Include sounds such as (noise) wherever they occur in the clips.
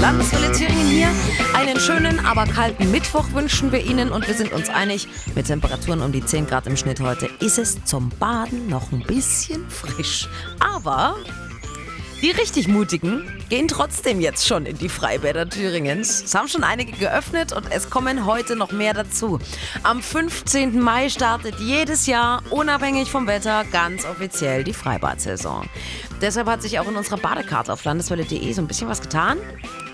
Landeswelle Thüringen hier. Einen schönen, aber kalten Mittwoch wünschen wir Ihnen und wir sind uns einig, mit Temperaturen um die 10 Grad im Schnitt heute ist es zum Baden noch ein bisschen frisch. Aber die richtig Mutigen gehen trotzdem jetzt schon in die Freibäder Thüringens. Es haben schon einige geöffnet und es kommen heute noch mehr dazu. Am 15. Mai startet jedes Jahr, unabhängig vom Wetter, ganz offiziell die Freibad-Saison. Deshalb hat sich auch in unserer Badekarte auf landeswelle.de so ein bisschen was getan.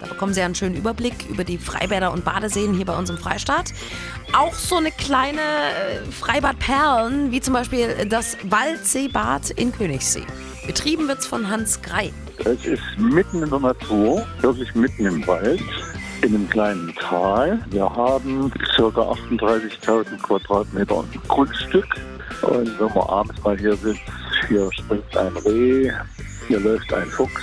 Bekommen Sie einen schönen Überblick über die Freibäder und Badeseen hier bei uns im Freistaat. Auch so eine kleine äh, Freibadperlen, wie zum Beispiel das Waldseebad in Königssee. Betrieben wird es von Hans Grei. Es ist mitten in der Natur, wirklich mitten im Wald, in einem kleinen Tal. Wir haben ca. 38.000 Quadratmeter Grundstück. Und wenn man abends mal hier sitzt, hier springt ein Reh, hier läuft ein Fuchs,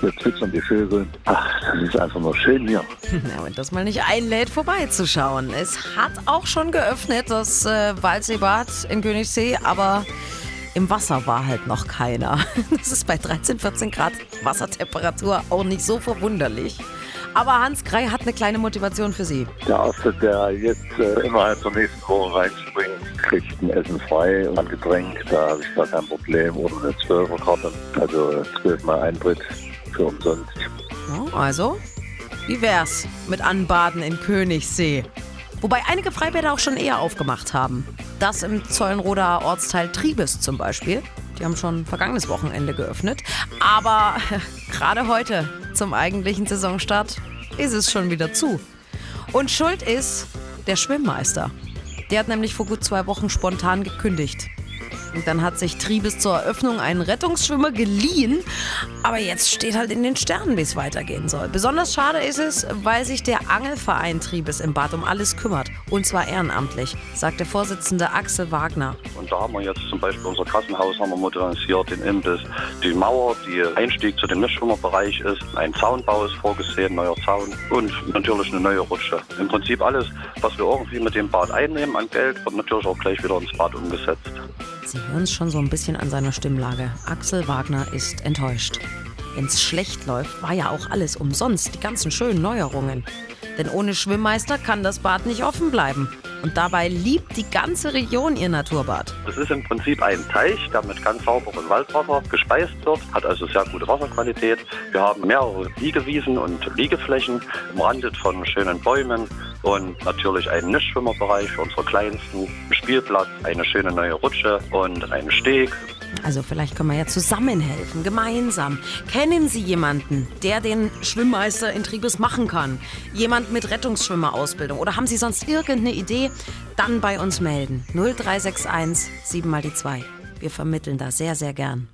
hier zwitschern die Vögel. Ach, das ist einfach nur schön hier. (laughs) Na, wenn das mal nicht einlädt, vorbeizuschauen. Es hat auch schon geöffnet, das äh, Waldseebad in Königssee, aber im Wasser war halt noch keiner. (laughs) Das ist bei 13, 14 Grad Wassertemperatur auch nicht so verwunderlich. Aber Hans Krei hat eine kleine Motivation für Sie. Der Erste, der jetzt äh, innerhalb der nächsten Woche reinspringt, kriegt ein Essen frei und ein Getränk. Da habe ich gar kein Problem. Oder eine 12er Karte. Also 12 Mal Eintritt für umsonst. Also, wie wär's mit Anbaden in Königssee? Wobei einige Freibäder auch schon eher aufgemacht haben. Das im Zollenroder Ortsteil Triebes zum Beispiel. Die haben schon vergangenes Wochenende geöffnet. Aber (laughs) gerade heute, zum eigentlichen Saisonstart, ist es schon wieder zu. Und schuld ist der Schwimmmeister. Der hat nämlich vor gut zwei Wochen spontan gekündigt. Und dann hat sich Triebes zur Eröffnung einen Rettungsschwimmer geliehen. Aber jetzt steht halt in den Sternen, wie es weitergehen soll. Besonders schade ist es, weil sich der Angelverein Triebes im Bad um alles kümmert. Und zwar ehrenamtlich, sagt der Vorsitzende Axel Wagner. Und da haben wir jetzt zum Beispiel unser Kassenhaus haben wir modernisiert, den Imbiss, die Mauer, die Einstieg zu dem Nichtschwimmerbereich ist, ein Zaunbau ist vorgesehen, neuer Zaun und natürlich eine neue Rutsche. Im Prinzip alles, was wir irgendwie mit dem Bad einnehmen an Geld, wird natürlich auch gleich wieder ins Bad umgesetzt. Sie hören es schon so ein bisschen an seiner Stimmlage. Axel Wagner ist enttäuscht. Wenn es schlecht läuft, war ja auch alles umsonst, die ganzen schönen Neuerungen. Denn ohne Schwimmmeister kann das Bad nicht offen bleiben. Und dabei liebt die ganze Region ihr Naturbad. Es ist im Prinzip ein Teich, der mit ganz sauberem Waldwasser gespeist wird, hat also sehr gute Wasserqualität. Wir haben mehrere Liegewiesen und Liegeflächen, umrandet von schönen Bäumen und natürlich einen Nichtschwimmerbereich für unsere Kleinsten, Spielplatz, eine schöne neue Rutsche und einen Steg. Also vielleicht können wir ja zusammenhelfen, gemeinsam. Kennen Sie jemanden, der den Schwimmmeister in Triebes machen kann? Jemand mit Rettungsschwimmerausbildung? Oder haben Sie sonst irgendeine Idee? Dann bei uns melden. 0361 7 mal die 2. Wir vermitteln da sehr, sehr gern.